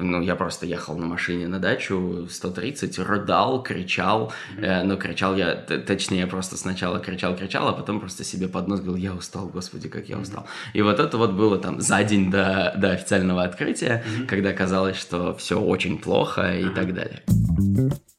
ну, я просто ехал на машине на дачу 130, рыдал, кричал, э, но кричал я, точнее, я просто сначала кричал, кричал, а потом просто себе под нос говорил, я устал, господи, как я устал. И вот это вот было там за день до, до официального открытия, когда казалось, что все очень плохо и так далее.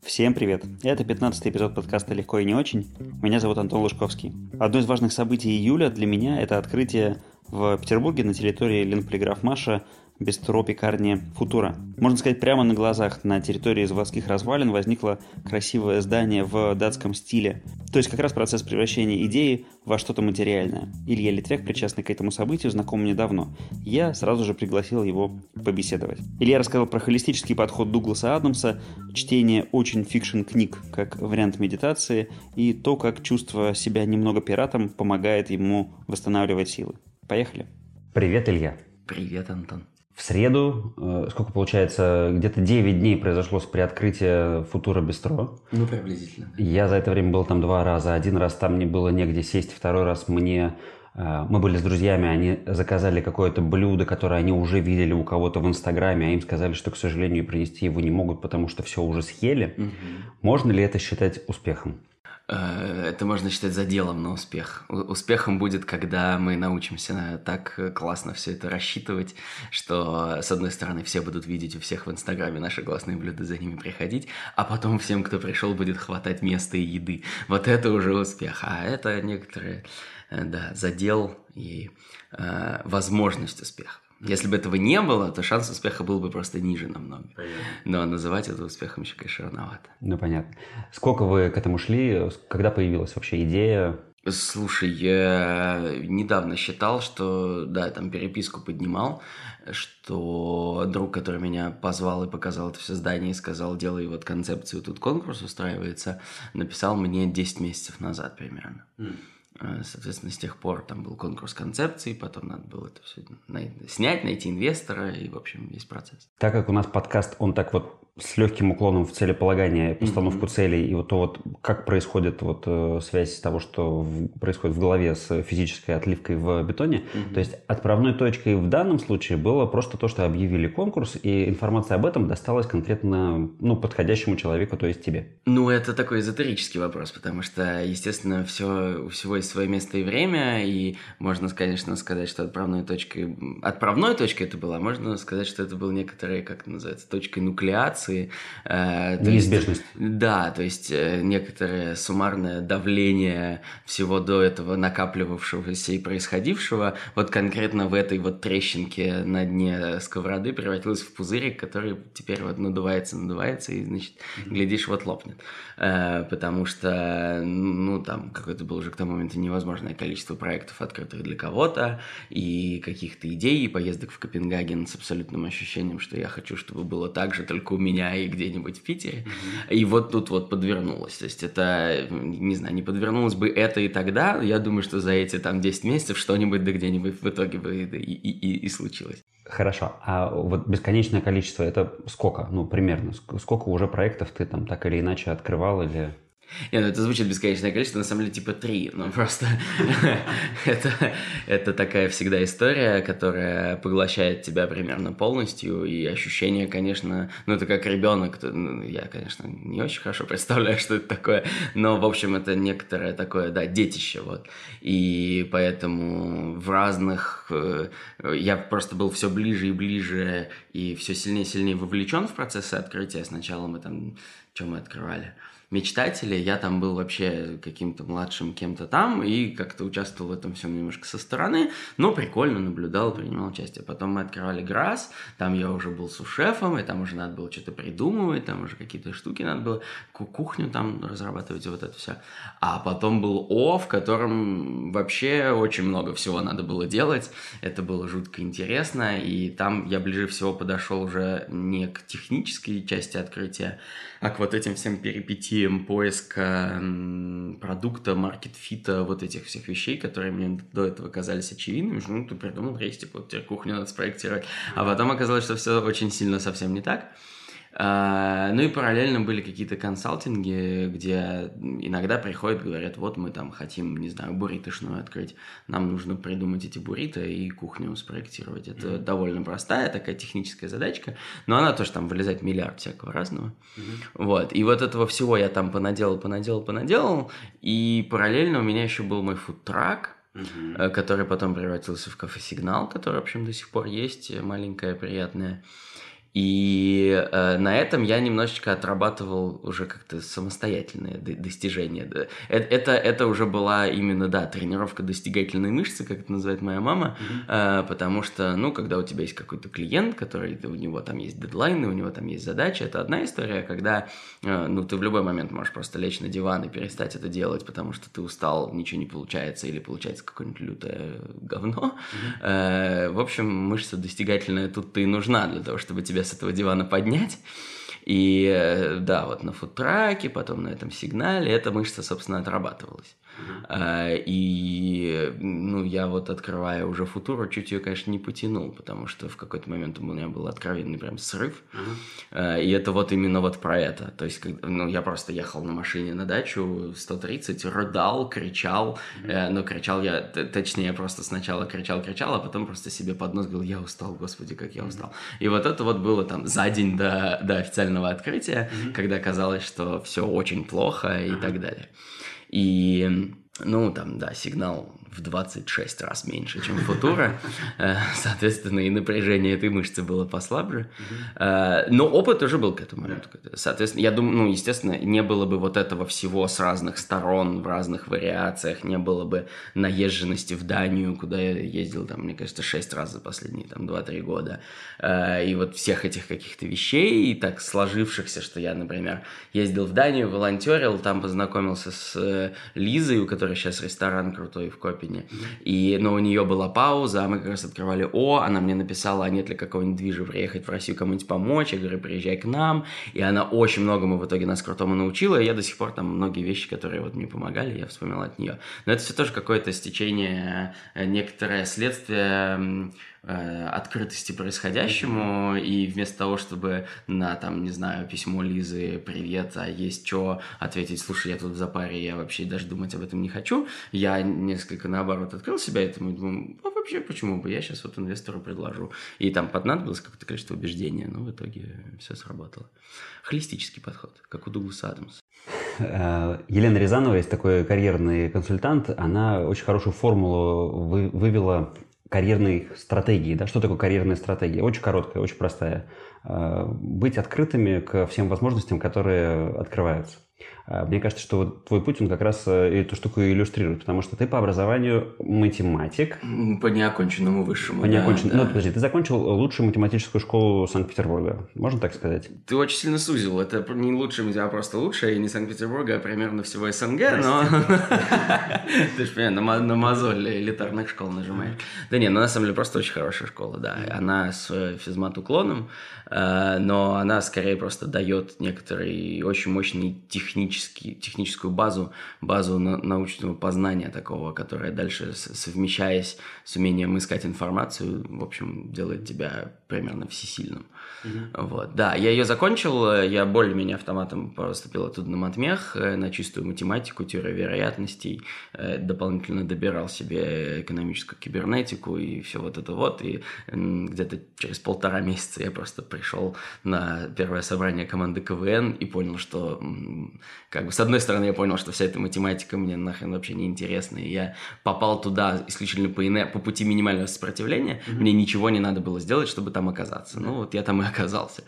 Всем привет! Это 15 эпизод подкаста «Легко и не очень». Меня зовут Антон Лужковский. Одно из важных событий июля для меня – это открытие в Петербурге на территории Ленполиграфмаша бистро пекарни Футура. Можно сказать, прямо на глазах на территории заводских развалин возникло красивое здание в датском стиле. То есть как раз процесс превращения идеи во что-то материальное. Илья Литвяк, причастный к этому событию, знаком мне давно. Я сразу же пригласил его побеседовать. Илья рассказал про холистический подход Дугласа Адамса, чтение очень fiction книг как вариант медитации и то, как чувство себя немного пиратом помогает ему восстанавливать силы. Поехали. Привет, Илья. Привет, Антон. В среду, э, сколько получается, где-то 9 дней произошло с приоткрытия Футура Бистро. Ну, приблизительно. Я за это время был там два раза. Один раз там не было негде сесть, второй раз мне э, мы были с друзьями, они заказали какое-то блюдо, которое они уже видели у кого-то в Инстаграме, а им сказали, что, к сожалению, принести его не могут, потому что все уже съели. Угу. Можно ли это считать успехом? Э, это можно считать заделом на успех. Успехом будет, когда мы научимся так классно все это рассчитывать, что, с одной стороны, все будут видеть у всех в Инстаграме наши классные блюда, за ними приходить, а потом всем, кто пришел, будет хватать места и еды. Вот это уже успех. А это некоторые, э, да, задел и э, возможность успеха. Если бы этого не было, то шанс успеха был бы просто ниже намного. Понятно. Но называть это успехом еще, конечно, рановато. Ну, понятно. Сколько вы к этому шли? Когда появилась вообще идея? Слушай, я недавно считал, что, да, там переписку поднимал, что друг, который меня позвал и показал это все здание и сказал, делай вот концепцию, тут конкурс устраивается, написал мне 10 месяцев назад примерно. Mm. Э, соответственно, с тех пор там был конкурс концепций, потом надо было это все снять, найти инвестора и, в общем, весь процесс. Так как у нас подкаст, он так вот с легким уклоном в целеполагание, постановку mm-hmm. целей, и вот то вот как происходит вот э, связь того, что в, происходит в голове с физической отливкой в бетоне. Mm-hmm. То есть отправной точкой в данном случае было просто то, что объявили конкурс, и информация об этом досталась конкретно ну, подходящему человеку, то есть тебе. Ну, это такой эзотерический вопрос, потому что, естественно, все, у всего есть свое место и время, и можно, конечно, сказать, что отправной точкой... Отправной точкой это было, а можно сказать, что это был некоторой, как это называется, точкой нуклеации. Э, Неизбежность. Есть, да, то есть э, некоторое суммарное давление всего до этого накапливавшегося и происходившего, вот конкретно в этой вот трещинке на дне сковороды превратилось в пузырик, который теперь вот надувается, надувается, и, значит, глядишь, вот лопнет. Э, потому что, ну, там, какой-то был уже к тому моменту невозможное количество проектов, открытых для кого-то, и каких-то идей, и поездок в Копенгаген с абсолютным ощущением, что я хочу, чтобы было так же, только у меня и где-нибудь в Питере. Mm-hmm. И вот тут вот подвернулось. То есть это, не знаю, не подвернулось бы это и тогда, я думаю, что за эти там 10 месяцев что-нибудь да где-нибудь в итоге бы и, и, и, и случилось. Хорошо. А вот бесконечное количество, это сколько, ну, примерно? Сколько уже проектов ты там так или иначе открывал или... Не, ну это звучит бесконечное количество, на самом деле типа три, но просто это, это такая всегда история, которая поглощает тебя примерно полностью, и ощущение, конечно, ну это как ребенок, ну, я, конечно, не очень хорошо представляю, что это такое, но, в общем, это некоторое такое, да, детище, вот, и поэтому в разных, э, я просто был все ближе и ближе, и все сильнее и сильнее вовлечен в процессы открытия, сначала мы там, что мы открывали, мечтатели. Я там был вообще каким-то младшим кем-то там и как-то участвовал в этом всем немножко со стороны, но прикольно наблюдал, принимал участие. Потом мы открывали Грасс, там я уже был сушефом, и там уже надо было что-то придумывать, там уже какие-то штуки надо было, кухню там разрабатывать и вот это все. А потом был О, в котором вообще очень много всего надо было делать. Это было жутко интересно, и там я ближе всего подошел уже не к технической части открытия, а к вот этим всем перипетиям поиска продукта, маркет-фита, вот этих всех вещей, которые мне до этого казались очевидными, ну, ты придумал рейс, типа, вот тебе кухню надо спроектировать, а потом оказалось, что все очень сильно совсем не так. А, ну и параллельно были какие-то консалтинги, где иногда приходят, говорят, вот мы там хотим, не знаю, буритошную открыть, нам нужно придумать эти буриты и кухню спроектировать. Это mm-hmm. довольно простая такая техническая задачка, но она тоже там вылезает миллиард всякого разного. Mm-hmm. Вот, и вот этого всего я там понаделал, понаделал, понаделал, и параллельно у меня еще был мой фудтрак, Uh-huh. который потом превратился в кафе «Сигнал», который, в общем, до сих пор есть, маленькая, приятная. И э, на этом я немножечко отрабатывал уже как-то самостоятельные достижения. Это, это, это уже была именно, да, тренировка достигательной мышцы, как это называет моя мама, mm-hmm. э, потому что, ну, когда у тебя есть какой-то клиент, который, у него там есть дедлайны, у него там есть задачи, это одна история, когда, э, ну, ты в любой момент можешь просто лечь на диван и перестать это делать, потому что ты устал, ничего не получается, или получается какое-нибудь лютое говно. Mm-hmm. Э, в общем, мышца достигательная тут-то и нужна для того, чтобы тебе с этого дивана поднять. И э, да, вот на фудтраке, потом на этом сигнале эта мышца, собственно, отрабатывалась. Uh-huh. И, ну, я вот открывая уже футуру, чуть ее, конечно, не потянул, потому что в какой-то момент у меня был откровенный прям срыв. Uh-huh. И это вот именно вот про это. То есть, ну, я просто ехал на машине на дачу 130, рыдал, кричал. Uh-huh. Но кричал я, точнее, я просто сначала кричал-кричал, а потом просто себе под нос говорил, я устал, господи, как я устал. И вот это вот было там за день до, до официального открытия, когда казалось, что все очень плохо и так далее. И, ну, там, да, сигнал в 26 раз меньше, чем футура. Э, соответственно, и напряжение этой мышцы было послабже. Э, но опыт уже был к этому моменту. Соответственно, я думаю, ну, естественно, не было бы вот этого всего с разных сторон, в разных вариациях, не было бы наезженности в Данию, куда я ездил, там, мне кажется, 6 раз за последние, там, 2-3 года. Э, и вот всех этих каких-то вещей, и так сложившихся, что я, например, ездил в Данию, волонтерил, там познакомился с Лизой, у которой сейчас ресторан крутой в Копе, Копене. И, но у нее была пауза, мы как раз открывали О, она мне написала, а нет ли какого-нибудь движа приехать в Россию кому-нибудь помочь. Я говорю, приезжай к нам. И она очень многому в итоге нас крутому научила, и я до сих пор там многие вещи, которые вот мне помогали, я вспоминал от нее. Но это все тоже какое-то стечение, э, некоторое следствие открытости происходящему, и вместо того, чтобы на, там, не знаю, письмо Лизы «Привет, а есть что?» ответить «Слушай, я тут в запаре, я вообще даже думать об этом не хочу», я несколько, наоборот, открыл себя этому и думаю, а вообще почему бы, я сейчас вот инвестору предложу. И там понадобилось какое-то количество убеждения, но в итоге все сработало. Холистический подход, как у Дугласа Адамса. Э, Елена Рязанова есть такой карьерный консультант. Она очень хорошую формулу вывела карьерной стратегии. Да? Что такое карьерная стратегия? Очень короткая, очень простая. Э, быть открытыми к всем возможностям, которые открываются. А, мне кажется, что вот твой путь, он как раз э, эту штуку иллюстрирует, потому что ты по образованию математик. По неоконченному высшему, По неоконченному. Да, ну, подожди, ты закончил лучшую математическую школу Санкт-Петербурга. Можно так сказать? Ты очень сильно сузил. Это не лучшая, а просто лучшая, и не Санкт-Петербурга, а примерно всего СНГ, но... Ты же понимаешь, на мозоль элитарных школ нажимаешь. Да не, ну на самом деле просто очень хорошая школа, да. Она с физмат-уклоном, э, но она скорее просто дает некоторый очень мощный технический, техническую базу, базу научного познания такого, которая дальше, совмещаясь с умением искать информацию, в общем, делает тебя примерно всесильным. Mm-hmm. Вот. Да, я ее закончил, я более-менее автоматом поступил оттуда на матмех, э, на чистую математику, теорию вероятностей, э, дополнительно добирал себе экономическую кибернетику и все вот это вот, и где-то через полтора месяца я просто пришел на первое собрание команды КВН и понял, что как бы с одной стороны я понял, что вся эта математика мне нахрен вообще не интересна, и я попал туда исключительно по, ине... по пути минимального сопротивления, mm-hmm. мне ничего не надо было сделать, чтобы там оказаться. Ну вот я там и оказался.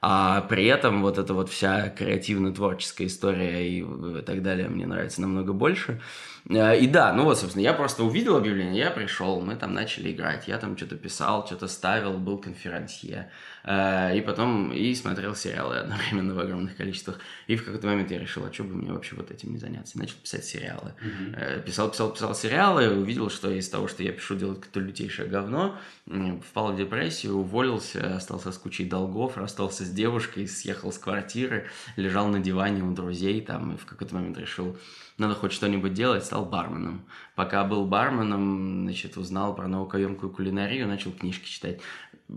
А при этом вот эта вот вся креативно-творческая история и так далее мне нравится намного больше. Э, и да, ну вот, собственно, я просто увидел объявление, я пришел, мы там начали играть, я там что-то писал, что-то ставил, был конферансье, э, и потом и смотрел сериалы одновременно в огромных количествах. И в какой-то момент я решил, а что бы мне вообще вот этим не заняться? Начал писать сериалы. Mm-hmm. Писал, писал, писал сериалы, увидел, что из того, что я пишу, делать какое-то лютейшее говно, впал в депрессию, уволился, остался с кучей долгов, расстался с девушкой, съехал с квартиры, лежал на диване у друзей там, и в какой-то момент решил, надо хоть что-нибудь делать, стал барменом. Пока был барменом, значит, узнал про наукоемкую кулинарию, начал книжки читать.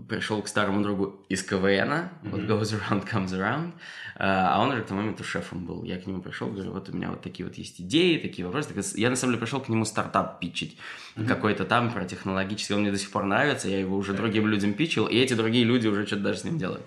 Пришел к старому другу из КВН, mm-hmm. вот goes around, comes around, а он уже к тому моменту шефом был. Я к нему пришел, говорю, вот у меня вот такие вот есть идеи, такие вопросы. Я на самом деле пришел к нему стартап питчить, mm-hmm. какой-то там про технологический, он мне до сих пор нравится, я его уже другим людям питчил, и эти другие люди уже что-то даже с ним делают.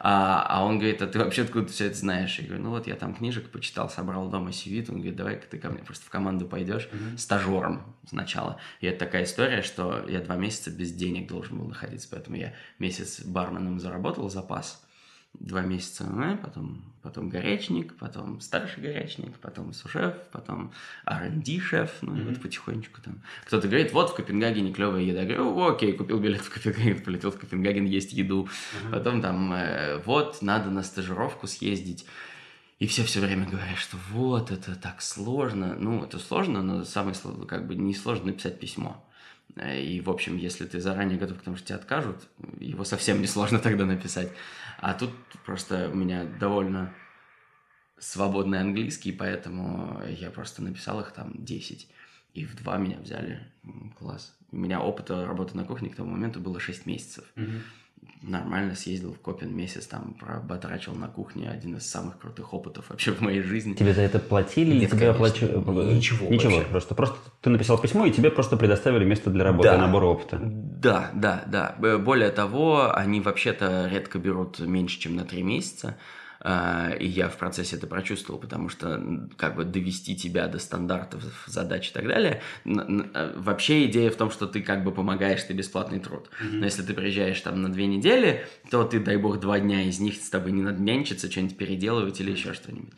А, а он говорит, а ты вообще откуда все это знаешь? Я говорю, ну вот я там книжек почитал, собрал дома CV. Он говорит, давай-ка ты ко мне просто в команду пойдешь mm-hmm. стажером сначала. И это такая история, что я два месяца без денег должен был находиться, поэтому я месяц барменом заработал запас, два месяца, ну, потом, потом горячник, потом старший горячник, потом сушеф, потом R&D шеф, ну mm-hmm. и вот потихонечку там. Кто-то говорит, вот в Копенгагене клевая еда. Я говорю, окей, купил билет в Копенгаген, полетел в Копенгаген есть еду. Mm-hmm. Потом там, э, вот, надо на стажировку съездить. И все все время говорят, что вот, это так сложно. Ну, это сложно, но самое сложное, как бы не сложно написать письмо. Э, и, в общем, если ты заранее готов к тому, что тебя откажут, его совсем не сложно тогда написать. А тут просто у меня довольно свободный английский, поэтому я просто написал их там 10. И в два меня взяли. Класс. У меня опыта работы на кухне к тому моменту было 6 месяцев. Mm-hmm нормально съездил в Копен месяц, там потрачил на кухне один из самых крутых опытов вообще в моей жизни. Тебе за это платили? Нет, тебе оплачивали? Ничего Ничего, вообще. просто, просто ты написал письмо, и тебе просто предоставили место для работы, да. набор опыта. Да, да, да. Более того, они вообще-то редко берут меньше, чем на три месяца. А, и я в процессе это прочувствовал, потому что как бы довести тебя до стандартов задач и так далее. А, вообще идея в том, что ты как бы помогаешь, ты бесплатный труд. Mm-hmm. Но если ты приезжаешь там на две недели, то ты, дай бог, два дня из них с тобой не надо нянчиться, что-нибудь переделывать или еще что-нибудь.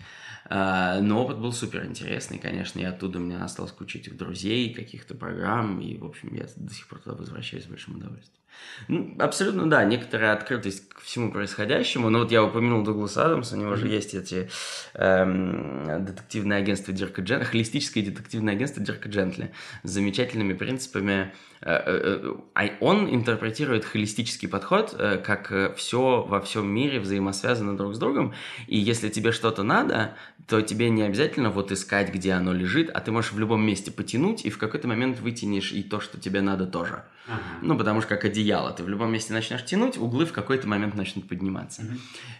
А, но опыт был супер интересный, конечно, и оттуда у меня осталось куча этих друзей, каких-то программ, и, в общем, я до сих пор туда возвращаюсь с большим удовольствием. Ну, абсолютно, да, некоторая открытость к всему происходящему. Но вот я упомянул Дугласа Адамса, у него же есть эти эм, детективные агентства Дирка Джентли, холистическое детективное агентство Дирка Джентли с замечательными принципами. Э, э, э, а он интерпретирует холистический подход, как все во всем мире взаимосвязано друг с другом. И если тебе что-то надо, то тебе не обязательно вот искать, где оно лежит, а ты можешь в любом месте потянуть, и в какой-то момент вытянешь и то, что тебе надо тоже. Ага. Ну, потому что как одеяло. Ты в любом месте начнешь тянуть, углы в какой-то момент начнут подниматься. Угу.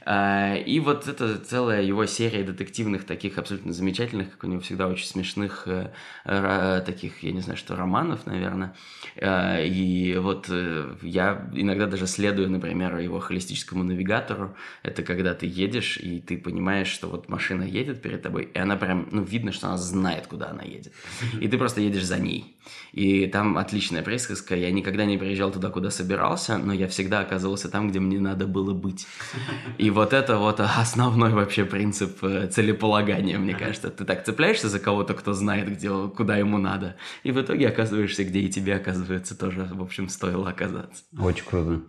А, и вот это целая его серия детективных, таких абсолютно замечательных, как у него всегда очень смешных э, таких, я не знаю, что романов, наверное. А, и вот э, я иногда даже следую, например, его холистическому навигатору. Это когда ты едешь, и ты понимаешь, что вот машина едет перед тобой, и она прям, ну, видно, что она знает, куда она едет. И ты просто едешь за ней. И там отличная присказка. Я никогда не приезжал туда, куда собирался, но я всегда оказывался там, где мне надо было быть. И вот это вот основной вообще принцип э, целеполагания, мне кажется. Ты так цепляешься за кого-то, кто знает, где, куда ему надо, и в итоге оказываешься, где и тебе, оказывается, тоже, в общем, стоило оказаться. Очень круто.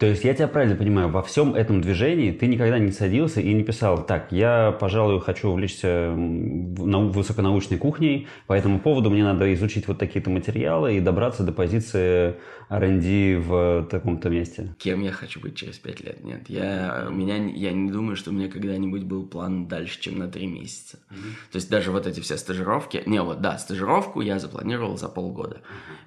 То есть я тебя правильно понимаю, во всем этом движении ты никогда не садился и не писал, так, я, пожалуй, хочу увлечься высоконаучной кухней, по этому поводу мне надо изучить вот такие-то материалы и добраться до позиции R&D в таком-то месте. Кем я хочу быть через пять лет? Нет, я, меня, я не думаю, что у меня когда-нибудь был план дальше, чем на три месяца. Mm-hmm. То есть даже вот эти все стажировки, не, вот да, стажировку я запланировал за полгода.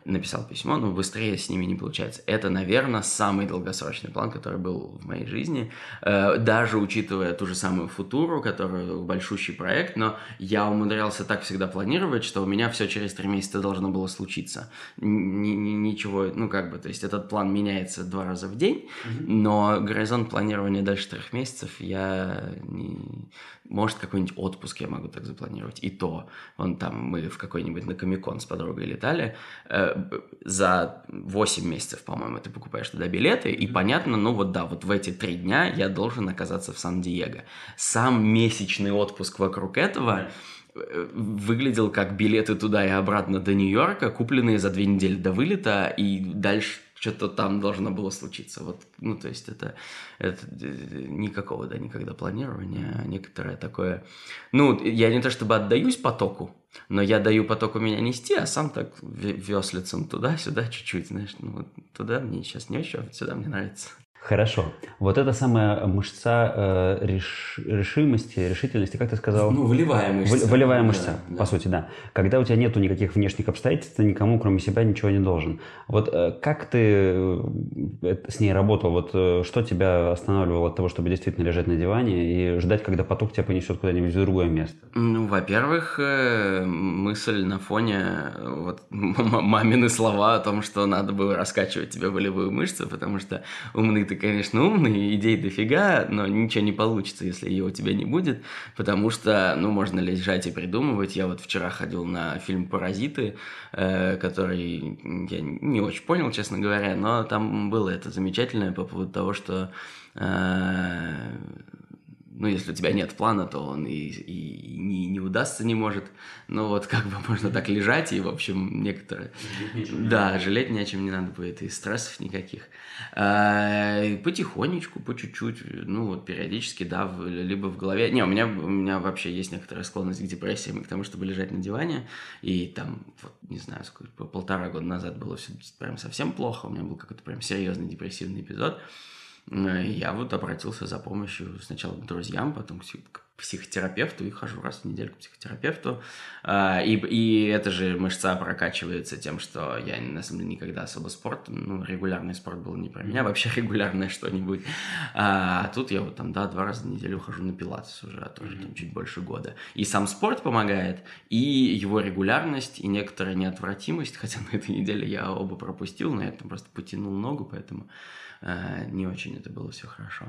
Написал письмо, но быстрее с ними не получается. Это, наверное, самый долгосрочный долгосрочный план, который был в моей жизни, э, даже учитывая ту же самую футуру, которая большущий проект, но я умудрялся так всегда планировать, что у меня все через три месяца должно было случиться. Ничего, ну как бы, то есть этот план меняется два раза в день, но горизонт планирования дальше трех месяцев я не... Может, какой-нибудь отпуск я могу так запланировать. И то, вон там мы в какой-нибудь на Комикон с подругой летали, э, за 8 месяцев, по-моему, ты покупаешь туда билеты, и понятно, ну вот да, вот в эти три дня я должен оказаться в Сан-Диего. Сам месячный отпуск вокруг этого э, выглядел как билеты туда и обратно до Нью-Йорка, купленные за две недели до вылета, и дальше что-то там должно было случиться. Вот, ну, то есть это, это э, никакого, да, никогда планирования, а некоторое такое... Ну, я не то чтобы отдаюсь потоку, но я даю потоку меня нести, а сам так веслицем туда-сюда чуть-чуть, знаешь, ну, вот туда мне сейчас не очень, а вот сюда мне нравится. Хорошо. Вот эта самая мышца э, реш... решимости, решительности, как ты сказал? Ну, волевая мышца. волевая мышца, да, по да. сути, да. Когда у тебя нету никаких внешних обстоятельств, ты никому, кроме себя, ничего не должен. Вот э, как ты э, с ней работал? Вот э, что тебя останавливало от того, чтобы действительно лежать на диване и ждать, когда поток тебя понесет куда-нибудь в другое место? Ну, во-первых, э, мысль на фоне вот мамины слова о том, что надо было раскачивать тебе волевую мышцу, потому что умный ты, конечно, умный, идей дофига, но ничего не получится, если ее у тебя не будет, потому что, ну, можно лежать и придумывать. Я вот вчера ходил на фильм «Паразиты», э, который я не очень понял, честно говоря, но там было это замечательное по поводу того, что э, ну, если у тебя нет плана, то он и, и, и не, не удастся не может. Но вот как бы можно так лежать, и, в общем, некоторые... Да, жалеть ни о чем не надо будет, и стрессов никаких. А, потихонечку, по чуть-чуть, ну, вот периодически, да, в, либо в голове... Не, у меня, у меня вообще есть некоторая склонность к депрессиям и к тому, чтобы лежать на диване, и там, вот, не знаю, сколько, полтора года назад было все прям совсем плохо, у меня был какой-то прям серьезный депрессивный эпизод, я вот обратился за помощью сначала к друзьям, потом к психотерапевту и хожу раз в неделю к психотерапевту. А, и, и эта же мышца прокачивается тем, что я, на самом деле, никогда особо спорт, ну, регулярный спорт был не про меня, вообще регулярное что-нибудь. А тут я вот там, да, два раза в неделю хожу на пилатес уже, а тоже там чуть больше года. И сам спорт помогает, и его регулярность, и некоторая неотвратимость, хотя на этой неделе я оба пропустил, но я там просто потянул ногу, поэтому э, не очень это было все хорошо.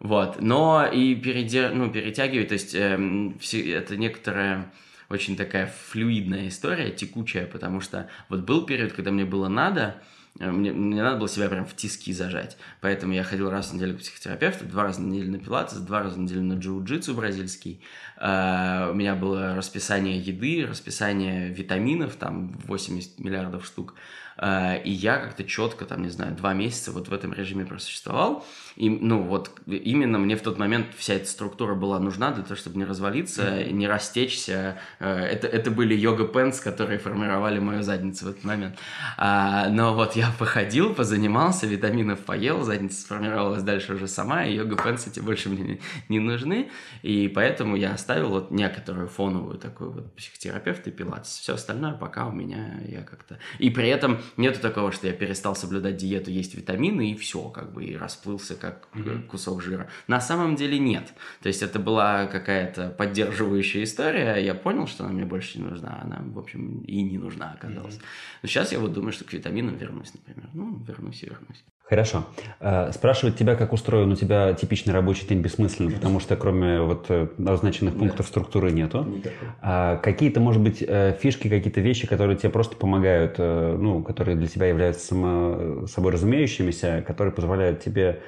Вот, но и переде... ну, перетягивать, то есть э, все... это некоторая очень такая флюидная история, текучая, потому что вот был период, когда мне было надо, э, мне, мне надо было себя прям в тиски зажать. Поэтому я ходил раз в неделю к психотерапевту, два раза в неделю на пилатес, два раза в неделю на джиу-джитсу бразильский. Uh, у меня было расписание еды, расписание витаминов, там 80 миллиардов штук. Uh, и я как-то четко, там, не знаю, два месяца вот в этом режиме просуществовал. И, ну, вот именно мне в тот момент вся эта структура была нужна для того, чтобы не развалиться, mm-hmm. не растечься. Э, это, это были йога-пенс, которые формировали мою задницу в этот момент. А, но вот я походил, позанимался, витаминов поел, задница сформировалась дальше уже сама, и йога-пенс эти больше мне не, не нужны. И поэтому я оставил вот некоторую фоновую такую вот психотерапевт и пилатес. Все остальное пока у меня я как-то... И при этом нету такого, что я перестал соблюдать диету, есть витамины, и все, как бы, и расплылся как mm-hmm. кусок жира. На самом деле нет. То есть это была какая-то поддерживающая история, я понял, что она мне больше не нужна, она, в общем, и не нужна оказалась. Mm-hmm. Но сейчас я вот думаю, что к витаминам вернусь, например. Ну, вернусь и вернусь. Хорошо. Э, спрашивать тебя, как устроен у тебя типичный рабочий день, бессмысленно, потому что кроме вот э, назначенных пунктов да. структуры нету. А какие-то, может быть, э, фишки, какие-то вещи, которые тебе просто помогают, ну, которые для тебя являются само собой разумеющимися, которые позволяют тебе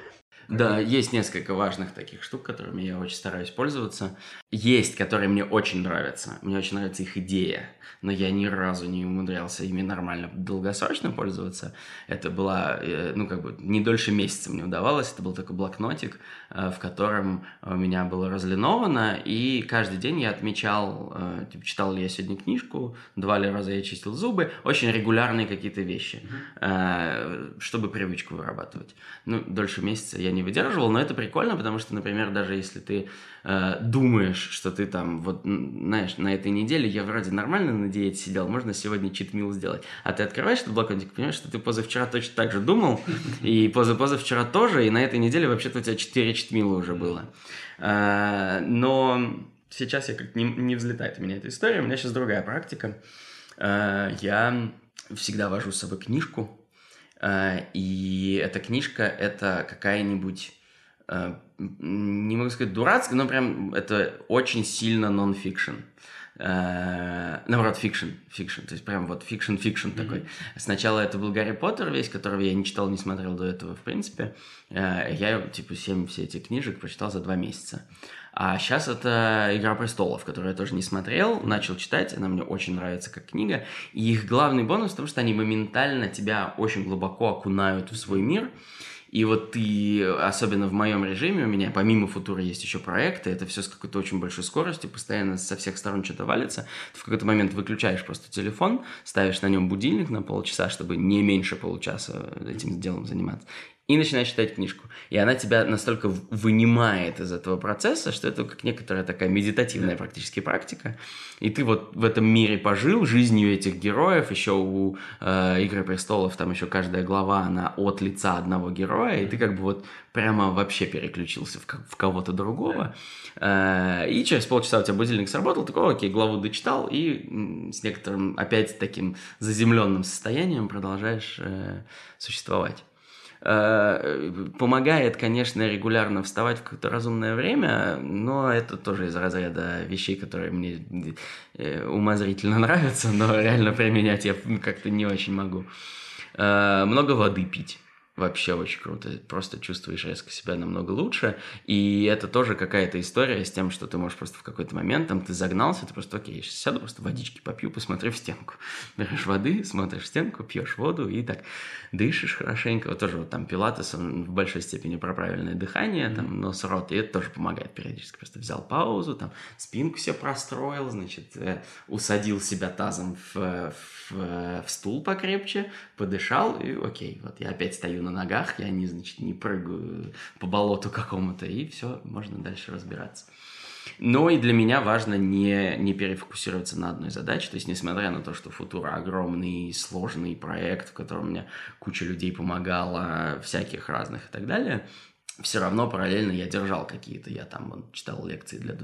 да, есть несколько важных таких штук, которыми я очень стараюсь пользоваться. Есть, которые мне очень нравятся. Мне очень нравится их идея, но я ни разу не умудрялся ими нормально долгосрочно пользоваться. Это была, э, ну, как бы, не дольше месяца мне удавалось. Это был такой блокнотик, э, в котором у меня было разлиновано, и каждый день я отмечал, э, типа, читал ли я сегодня книжку, два ли раза я чистил зубы, очень регулярные какие-то вещи, чтобы привычку вырабатывать. Ну, дольше месяца я не выдерживал, но это прикольно, потому что, например, даже если ты э, думаешь, что ты там, вот, знаешь, на этой неделе я вроде нормально на диете сидел, можно сегодня читмил сделать, а ты открываешь этот блокнотик, понимаешь, что ты позавчера точно так же думал, и позапозавчера тоже, и на этой неделе вообще-то у тебя 4 читмила уже было. Э, но сейчас я как не, не взлетает у меня эта история, у меня сейчас другая практика. Э, я всегда вожу с собой книжку, и эта книжка – это какая-нибудь, э, не могу сказать дурацкая, но прям это очень сильно нон-фикшн. Э, наоборот, fiction, fiction, то есть прям вот fiction-fiction угу. такой. Сначала это был Гарри Поттер весь, которого я не читал, не смотрел до этого, в принципе. Я, типа, семь все эти книжек прочитал за два месяца. А сейчас это «Игра престолов», которую я тоже не смотрел, начал читать, она мне очень нравится как книга. И их главный бонус в том, что они моментально тебя очень глубоко окунают в свой мир. И вот ты, особенно в моем режиме, у меня помимо футуры есть еще проекты, это все с какой-то очень большой скоростью, постоянно со всех сторон что-то валится. Ты в какой-то момент выключаешь просто телефон, ставишь на нем будильник на полчаса, чтобы не меньше получаса этим делом заниматься и начинаешь читать книжку. И она тебя настолько вынимает из этого процесса, что это как некоторая такая медитативная практически практика. И ты вот в этом мире пожил жизнью этих героев. Еще у э, «Игры престолов» там еще каждая глава, она от лица одного героя. И ты как бы вот прямо вообще переключился в, в кого-то другого. Э, и через полчаса у тебя будильник сработал, такой, окей, главу дочитал, и с некоторым опять таким заземленным состоянием продолжаешь э, существовать. Э, помогает, конечно, регулярно вставать в какое-то разумное время, но это тоже из разряда вещей, которые мне э, умозрительно нравятся, но реально применять я как-то не очень могу. Э, много воды пить вообще очень круто. Просто чувствуешь резко себя намного лучше. И это тоже какая-то история с тем, что ты можешь просто в какой-то момент, там, ты загнался, ты просто, окей, я сейчас сяду, просто водички попью, посмотрю в стенку. Берешь воды, смотришь в стенку, пьешь воду и так дышишь хорошенько. Вот тоже вот там пилатес, он в большой степени про правильное дыхание, там, нос, рот, и это тоже помогает периодически. Просто взял паузу, там, спинку себе простроил, значит, э, усадил себя тазом в, в, в стул покрепче, подышал, и окей, вот я опять стою на ногах, я не, значит, не прыгаю по болоту какому-то, и все, можно дальше разбираться. Но и для меня важно не, не перефокусироваться на одной задаче. То есть, несмотря на то, что Футура огромный, сложный проект, в котором мне куча людей помогала, всяких разных и так далее, все равно параллельно я держал какие-то, я там вот, читал лекции для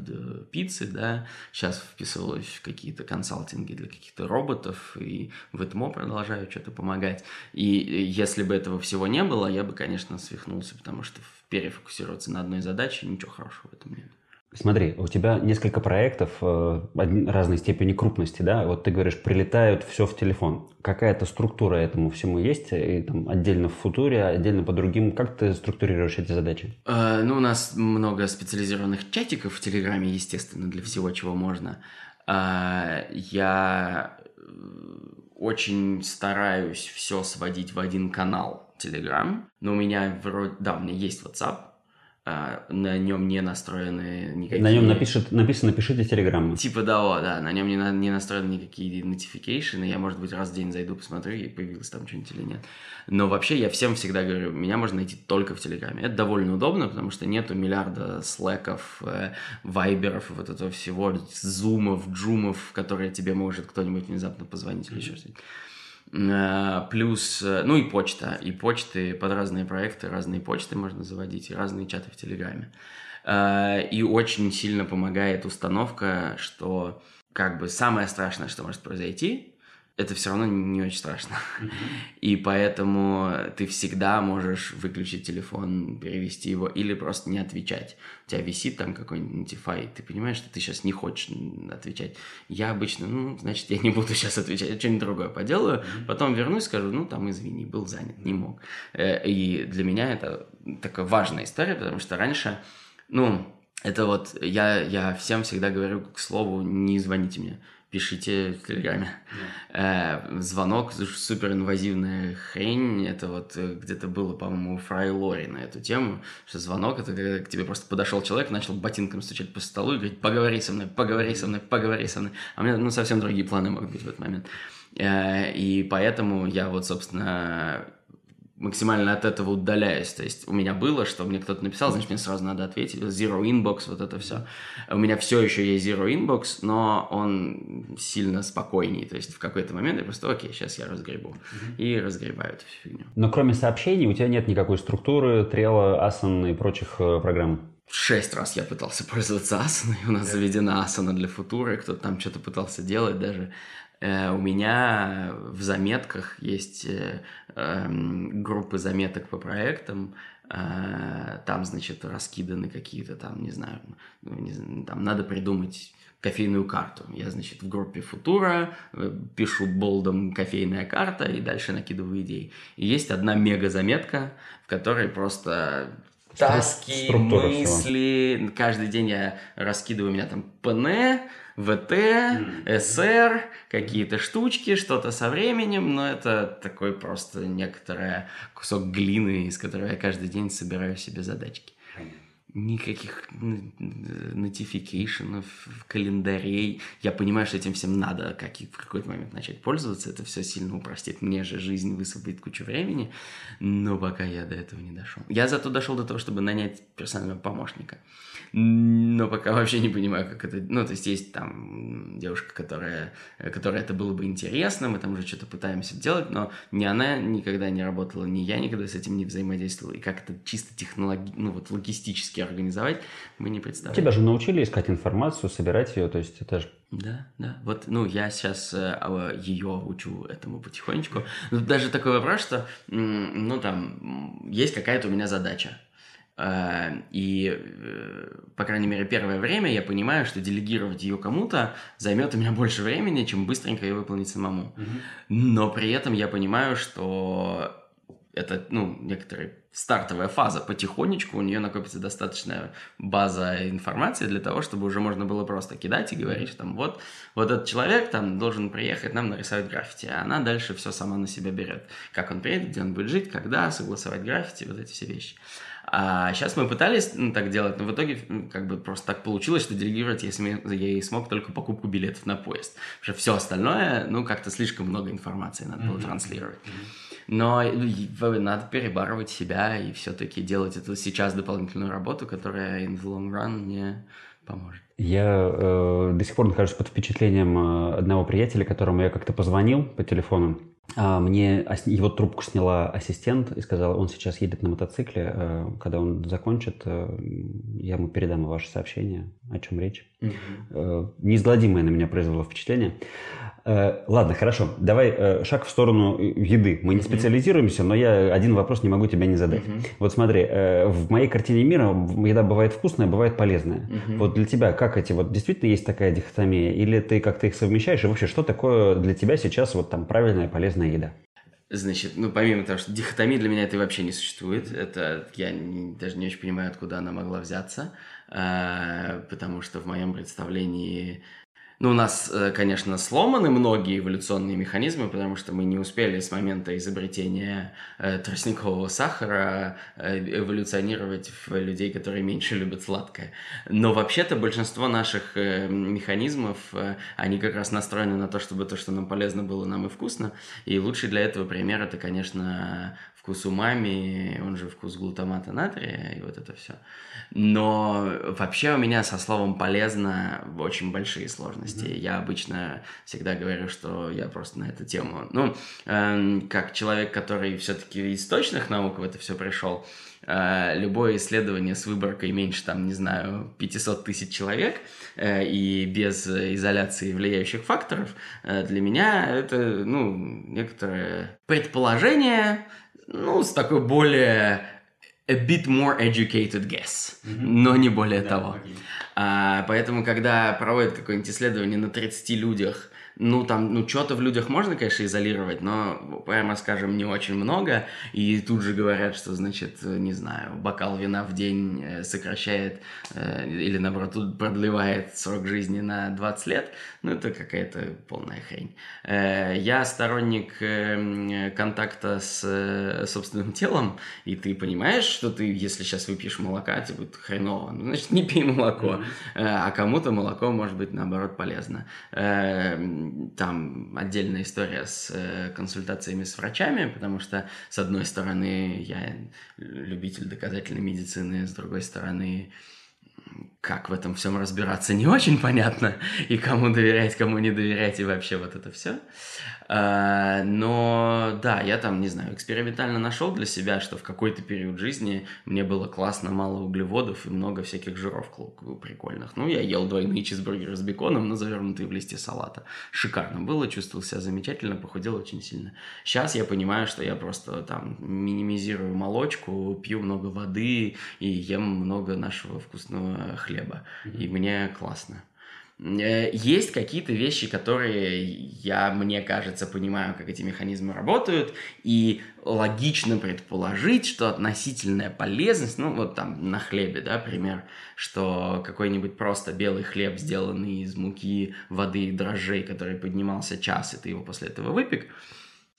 пиццы, да, сейчас вписываюсь в какие-то консалтинги для каких-то роботов, и в ЭТМО продолжаю что-то помогать. И если бы этого всего не было, я бы, конечно, свихнулся, потому что перефокусироваться на одной задаче, ничего хорошего в этом нет. Смотри, у тебя несколько проектов э, разной степени крупности, да? Вот ты говоришь, прилетают все в телефон. Какая-то структура этому всему есть? И, там, отдельно в футуре, отдельно по другим. Как ты структурируешь эти задачи? Э, ну, у нас много специализированных чатиков в Телеграме, естественно, для всего, чего можно. Э, я э, очень стараюсь все сводить в один канал Telegram. Но у меня вроде... Да, у меня есть WhatsApp, а, на нем не настроены никакие... На нем напишет, написано «пишите телеграммы». Типа да, да, на нем не, на, не настроены никакие notification, я, может быть, раз в день зайду, посмотрю, и появилось там что-нибудь или нет. Но вообще я всем всегда говорю, меня можно найти только в Телеграме. Это довольно удобно, потому что нету миллиарда слэков, э, вайберов, вот этого всего, зумов, джумов, которые тебе может кто-нибудь внезапно позвонить или еще что-нибудь. Э, плюс, э, ну и почта, и почты под разные проекты, разные почты можно заводить, и разные чаты в Телеграме. Э, и очень сильно помогает установка, что как бы самое страшное, что может произойти, это все равно не очень страшно. Mm-hmm. И поэтому ты всегда можешь выключить телефон, перевести его или просто не отвечать. У тебя висит там какой-нибудь notify, ты понимаешь, что ты сейчас не хочешь отвечать. Я обычно, ну, значит, я не буду сейчас отвечать, я что-нибудь другое поделаю, mm-hmm. потом вернусь, скажу, ну, там, извини, был занят, не мог. Э, и для меня это такая важная история, потому что раньше, ну, это вот, я, я всем всегда говорю, к слову, не звоните мне пишите в Телеграме. Yeah. Э, звонок супер инвазивная хрень. Это вот э, где-то было, по-моему, у Фрай Лори на эту тему, что звонок это когда к тебе просто подошел человек, начал ботинком стучать по столу и говорить, поговори со мной, поговори со мной, поговори со мной. А у меня ну, совсем другие планы могут быть в этот момент. Э, и поэтому я вот, собственно, максимально от этого удаляюсь. То есть у меня было, что мне кто-то написал, значит, мне сразу надо ответить. Zero inbox, вот это все. У меня все еще есть zero inbox, но он сильно спокойней. То есть в какой-то момент я просто, окей, сейчас я разгребу. Mm-hmm. И разгребаю эту фигню. Но кроме сообщений у тебя нет никакой структуры, Trello, Asana и прочих э, программ? Шесть раз я пытался пользоваться Asana, у нас заведена Asana для футуры, кто-то там что-то пытался делать даже. Э, у меня в заметках есть э, группы заметок по проектам, э, там, значит, раскиданы какие-то там, не знаю, ну, там надо придумать кофейную карту. Я, значит, в группе Футура пишу болдом кофейная карта и дальше накидываю идеи. И есть одна мега заметка, в которой просто таски, мысли. Всего. Каждый день я раскидываю, у меня там ПН, ВТ, СР, какие-то штучки, что-то со временем, но это такой просто некоторый кусок глины, из которого я каждый день собираю себе задачки. Никаких нотификейшенов, календарей. Я понимаю, что этим всем надо как в какой-то момент начать пользоваться. Это все сильно упростит мне же жизнь, высвободит кучу времени. Но пока я до этого не дошел. Я зато дошел до того, чтобы нанять персонального помощника. Но пока вообще не понимаю, как это... Ну, то есть есть там девушка, которая, которая это было бы интересно, мы там уже что-то пытаемся делать, но ни она никогда не работала, ни я никогда с этим не взаимодействовал. И как это чисто технологи... ну, вот логистически организовать, мы не представляем. Тебя же научили искать информацию, собирать ее, то есть это же... Да, да. Вот, ну, я сейчас э, ее учу этому потихонечку. Но даже такой вопрос, что, ну, там, есть какая-то у меня задача. Э, и, э, по крайней мере, первое время я понимаю, что делегировать ее кому-то займет у меня больше времени, чем быстренько ее выполнить самому. Mm-hmm. Но при этом я понимаю, что это, ну, некоторая стартовая фаза. Потихонечку у нее накопится достаточная база информации для того, чтобы уже можно было просто кидать и говорить, что там вот, вот этот человек там должен приехать нам нарисовать граффити, а она дальше все сама на себя берет. Как он приедет, где он будет жить, когда, согласовать граффити, вот эти все вещи. А сейчас мы пытались ну, так делать, но в итоге как бы просто так получилось, что делегировать я, сме, я и смог только покупку билетов на поезд. Потому что все остальное, ну, как-то слишком много информации надо было mm-hmm. транслировать. Но надо перебарывать себя и все-таки делать это сейчас дополнительную работу, которая in the long run мне поможет. Я э, до сих пор нахожусь под впечатлением э, одного приятеля, которому я как-то позвонил по телефону. А мне его трубку сняла ассистент и сказала, он сейчас едет на мотоцикле, э, когда он закончит, э, я ему передам ваше сообщение, о чем речь. Угу. Неизгладимое на меня произвело впечатление. Э, ладно, хорошо. Давай э, шаг в сторону еды. Мы не специализируемся, но я один вопрос не могу тебя не задать. Вот смотри, э, в моей картине мира еда бывает вкусная, бывает полезная. Вот для тебя как эти вот действительно есть такая дихотомия, или ты как-то их совмещаешь? И вообще, что такое для тебя сейчас вот там правильная полезная еда? Значит, ну помимо того, что дихотомии для меня это вообще не существует, это я не, даже не очень понимаю, откуда она могла взяться, э, потому что в моем представлении ну, у нас, э, конечно, сломаны многие эволюционные механизмы, потому что мы не успели с момента изобретения э, тростникового сахара э, эволюционировать в людей, которые меньше любят сладкое. Но вообще-то большинство наших механизмов, они как раз настроены на то, чтобы то, что нам полезно было, нам и вкусно. И лучший для этого пример это, конечно, вкус умами, он же вкус глутамата натрия и вот это все. Но вообще у меня со словом полезно очень большие сложности. Mm-hmm. Я обычно всегда говорю, что я просто на эту тему. Ну, э, как человек, который все-таки из точных наук в это все пришел, э, любое исследование с выборкой меньше, там, не знаю, 500 тысяч человек э, и без изоляции влияющих факторов, э, для меня это, ну, некоторое предположение, ну, с такой более a bit more educated guess, mm-hmm. но не более да, того. Okay. А, поэтому, когда проводят какое-нибудь исследование на 30 людях, ну, там, ну, что-то в людях можно, конечно, изолировать, но, прямо скажем, не очень много. И тут же говорят, что, значит, не знаю, бокал вина в день э, сокращает э, или, наоборот, продлевает срок жизни на 20 лет. Ну, это какая-то полная хрень. Э, я сторонник контакта с собственным телом, и ты понимаешь, что ты, если сейчас выпьешь молока, тебе будет хреново. Ну, значит, не пей молоко. А кому-то молоко может быть, наоборот, полезно там отдельная история с э, консультациями с врачами, потому что, с одной стороны, я любитель доказательной медицины, с другой стороны, как в этом всем разбираться, не очень понятно, и кому доверять, кому не доверять, и вообще вот это все. А, но да, я там, не знаю, экспериментально нашел для себя, что в какой-то период жизни мне было классно мало углеводов и много всяких жиров прикольных. Ну, я ел двойные чизбургеры с беконом, но завернутые в листья салата. Шикарно было, чувствовал себя замечательно, похудел очень сильно. Сейчас я понимаю, что я просто там минимизирую молочку, пью много воды и ем много нашего вкусного хлеба. Mm-hmm. И мне классно. Э, есть какие-то вещи, которые я, мне кажется, понимаю, как эти механизмы работают, и логично предположить, что относительная полезность, ну вот там на хлебе, да, пример, что какой-нибудь просто белый хлеб, сделанный из муки, воды и дрожжей, который поднимался час, и ты его после этого выпек,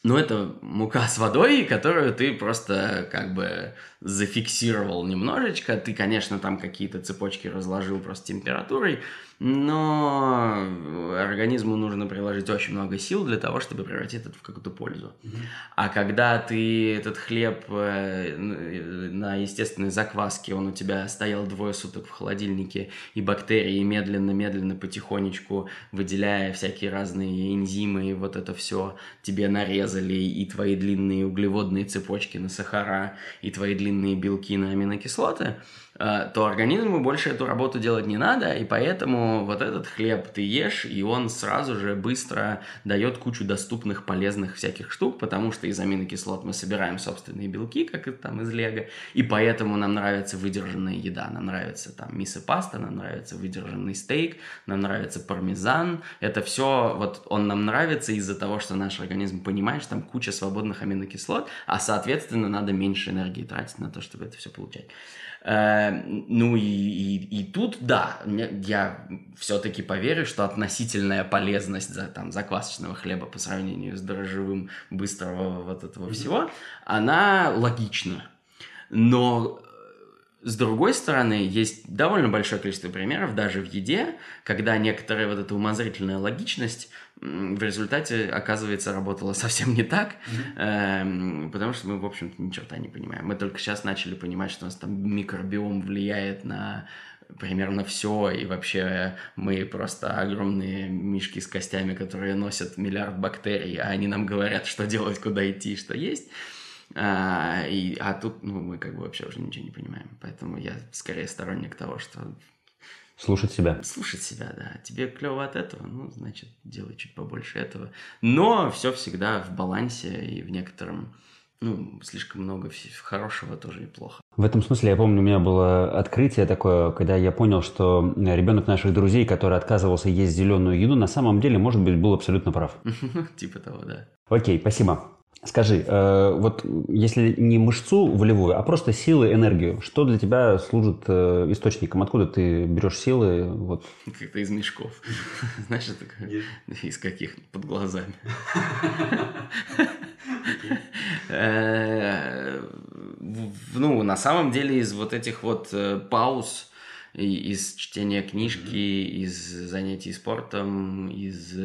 Ну, это мука с водой, которую ты просто как бы зафиксировал немножечко. Ты, конечно, там какие-то цепочки разложил просто температурой, но организму нужно приложить очень много сил для того, чтобы превратить это в какую-то пользу. Mm-hmm. А когда ты этот хлеб э, на естественной закваске, он у тебя стоял двое суток в холодильнике, и бактерии медленно-медленно, потихонечку, выделяя всякие разные энзимы, и вот это все тебе нарезали, и твои длинные углеводные цепочки на сахара, и твои длинные белки на аминокислоты – Э, то организму больше эту работу делать не надо, и поэтому вот этот хлеб ты ешь, и он сразу же быстро дает кучу доступных полезных всяких штук, потому что из аминокислот мы собираем собственные белки, как это там из лего, и поэтому нам нравится выдержанная еда, нам нравится там мисо-паста, нам нравится выдержанный стейк, нам нравится пармезан, это все, вот он нам нравится из-за того, что наш организм понимает, что там куча свободных аминокислот, а соответственно надо меньше энергии тратить на то, чтобы это все получать. Э, ну и, и, и тут, да, я все-таки поверю, что относительная полезность за, там, заквасочного хлеба по сравнению с дрожжевым быстрого вот этого всего, она логична. Но с другой стороны, есть довольно большое количество примеров, даже в еде, когда некоторая вот эта умозрительная логичность в результате, оказывается, работала совсем не так, mm-hmm. потому что мы, в общем-то, ни черта не понимаем. Мы только сейчас начали понимать, что у нас там микробиом влияет на примерно все, и вообще мы просто огромные мишки с костями, которые носят миллиард бактерий, а они нам говорят, что делать, куда идти, что есть. А, и, а тут ну, мы как бы вообще уже ничего не понимаем. Поэтому я скорее сторонник того, что... Слушать себя. Слушать себя, да. Тебе клево от этого, ну, значит, делай чуть побольше этого. Но все всегда в балансе и в некотором ну, слишком много хорошего тоже и плохо. В этом смысле я помню, у меня было открытие такое, когда я понял, что ребенок наших друзей, который отказывался есть зеленую еду, на самом деле, может быть, был абсолютно прав. Типа того, да. Окей, спасибо. Скажи, э, вот если не мышцу волевую, а просто силы, энергию, что для тебя служит э, источником? Откуда ты берешь силы? Вот? Как-то из мешков. Знаешь, такое? Из каких? Под глазами. Э, ну, на самом деле из вот этих вот э, пауз, из чтения книжки, mm-hmm. из занятий спортом, из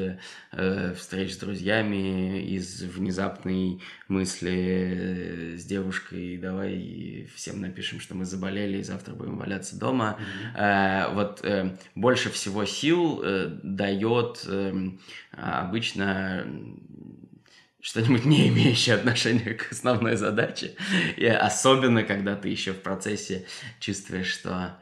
э, встреч с друзьями, из внезапной мысли э, с девушкой, давай всем напишем, что мы заболели и завтра будем валяться дома. Mm-hmm. Э, вот э, больше всего сил э, дает э, обычно что-нибудь не имеющее отношения к основной задаче. И особенно, когда ты еще в процессе чувствуешь, что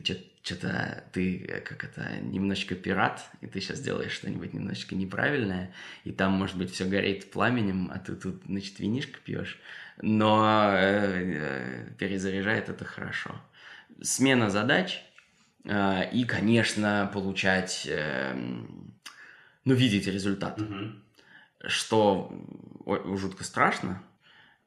ты что-то, ты э, как это, немножечко пират, и ты сейчас делаешь что-нибудь немножечко неправильное, и там, может быть, все горит пламенем, а ты тут, значит, винишко пьешь, но э, э, перезаряжает это хорошо. Смена задач э, и, конечно, получать, э, ну, видеть результат, mm-hmm. что жутко страшно,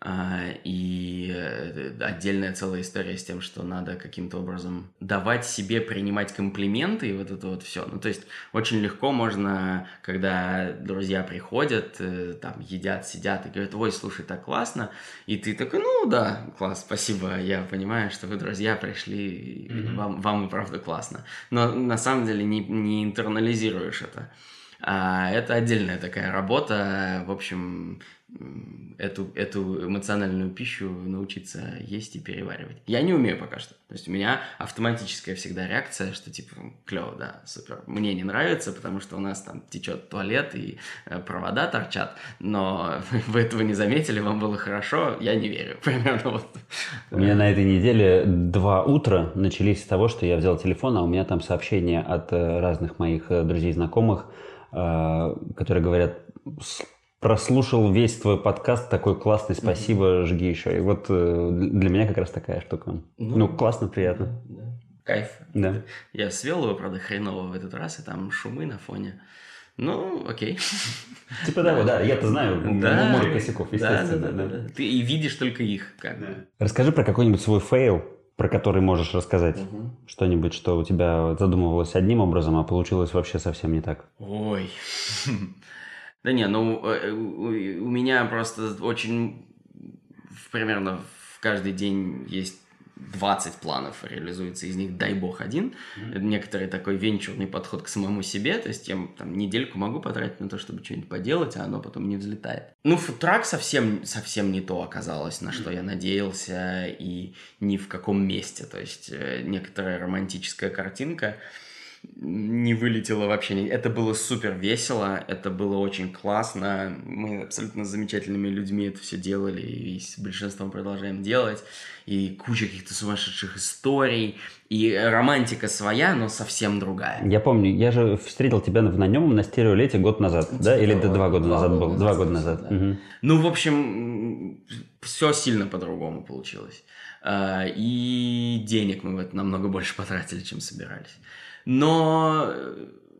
и э, отдельная целая история с тем, что надо каким-то образом давать себе принимать комплименты и вот это вот все. Ну, то есть очень легко можно, когда друзья приходят, э, там, едят, сидят и говорят, ой, слушай, так классно, и ты такой, ну да, класс, спасибо, я понимаю, что вы, друзья, пришли, mm-hmm. вам, вам и правда классно. Но на самом деле не, не интернализируешь это. А это отдельная такая работа. В общем, эту, эту эмоциональную пищу научиться есть и переваривать. Я не умею пока что. То есть у меня автоматическая всегда реакция, что типа, клево, да, супер. Мне не нравится, потому что у нас там течет туалет и э, провода торчат, но вы этого не заметили, вам было хорошо, я не верю. Примерно вот. У меня на этой неделе два утра начались с того, что я взял телефон, а у меня там сообщения от э, разных моих э, друзей знакомых, которые говорят, прослушал весь твой подкаст, такой классный, спасибо, mm-hmm. жги еще. И вот э, для меня как раз такая штука. Ну, ну классно, приятно. Да, да. Кайф. Да. Я свел его, правда, хреново в этот раз, и там шумы на фоне. Ну, окей. Типа того, да, я-то знаю да, море косяков, естественно. Да, да, да, да. Ты и видишь только их. Как. Расскажи про какой-нибудь свой fail, про который можешь рассказать. Угу. Что-нибудь, что у тебя задумывалось одним образом, а получилось вообще совсем не так. Ой. Да не, ну э, у, у меня просто очень примерно в каждый день есть 20 планов реализуется, из них, дай бог, один. Mm-hmm. Некоторый такой венчурный подход к самому себе, то есть я там недельку могу потратить на то, чтобы что-нибудь поделать, а оно потом не взлетает. Ну, футрак совсем, совсем не то оказалось, на что я надеялся, и ни в каком месте. То есть э, некоторая романтическая картинка, не вылетело вообще. Это было супер весело, это было очень классно. Мы абсолютно замечательными людьми это все делали, и с большинством продолжаем делать. И куча каких-то сумасшедших историй. И романтика своя, но совсем другая. Я помню, я же встретил тебя на нем на стереолете год назад, типа да? Или это два года назад был? Два года назад. Да. Угу. Ну, в общем, все сильно по-другому получилось. А, и денег мы в это намного больше потратили, чем собирались. Но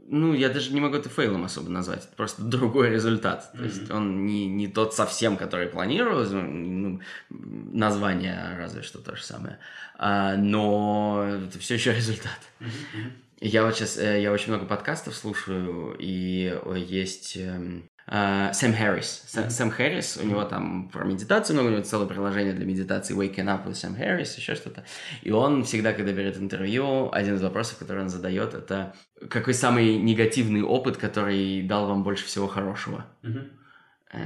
ну, я даже не могу это фейлом особо назвать. Это просто другой результат. Mm-hmm. То есть он не, не тот совсем, который планировалось. Ну, ну, название разве что то же самое. А, но это все еще результат. Mm-hmm. Я вот сейчас, э, я очень много подкастов слушаю, и есть эм, Сэм Харрис. Сэм, Харрис, у него там про медитацию много, у него целое приложение для медитации Waking Up with Сэм Харрис, еще что-то. И он всегда, когда берет интервью, один из вопросов, который он задает, это какой самый негативный опыт, который дал вам больше всего хорошего? Uh-huh.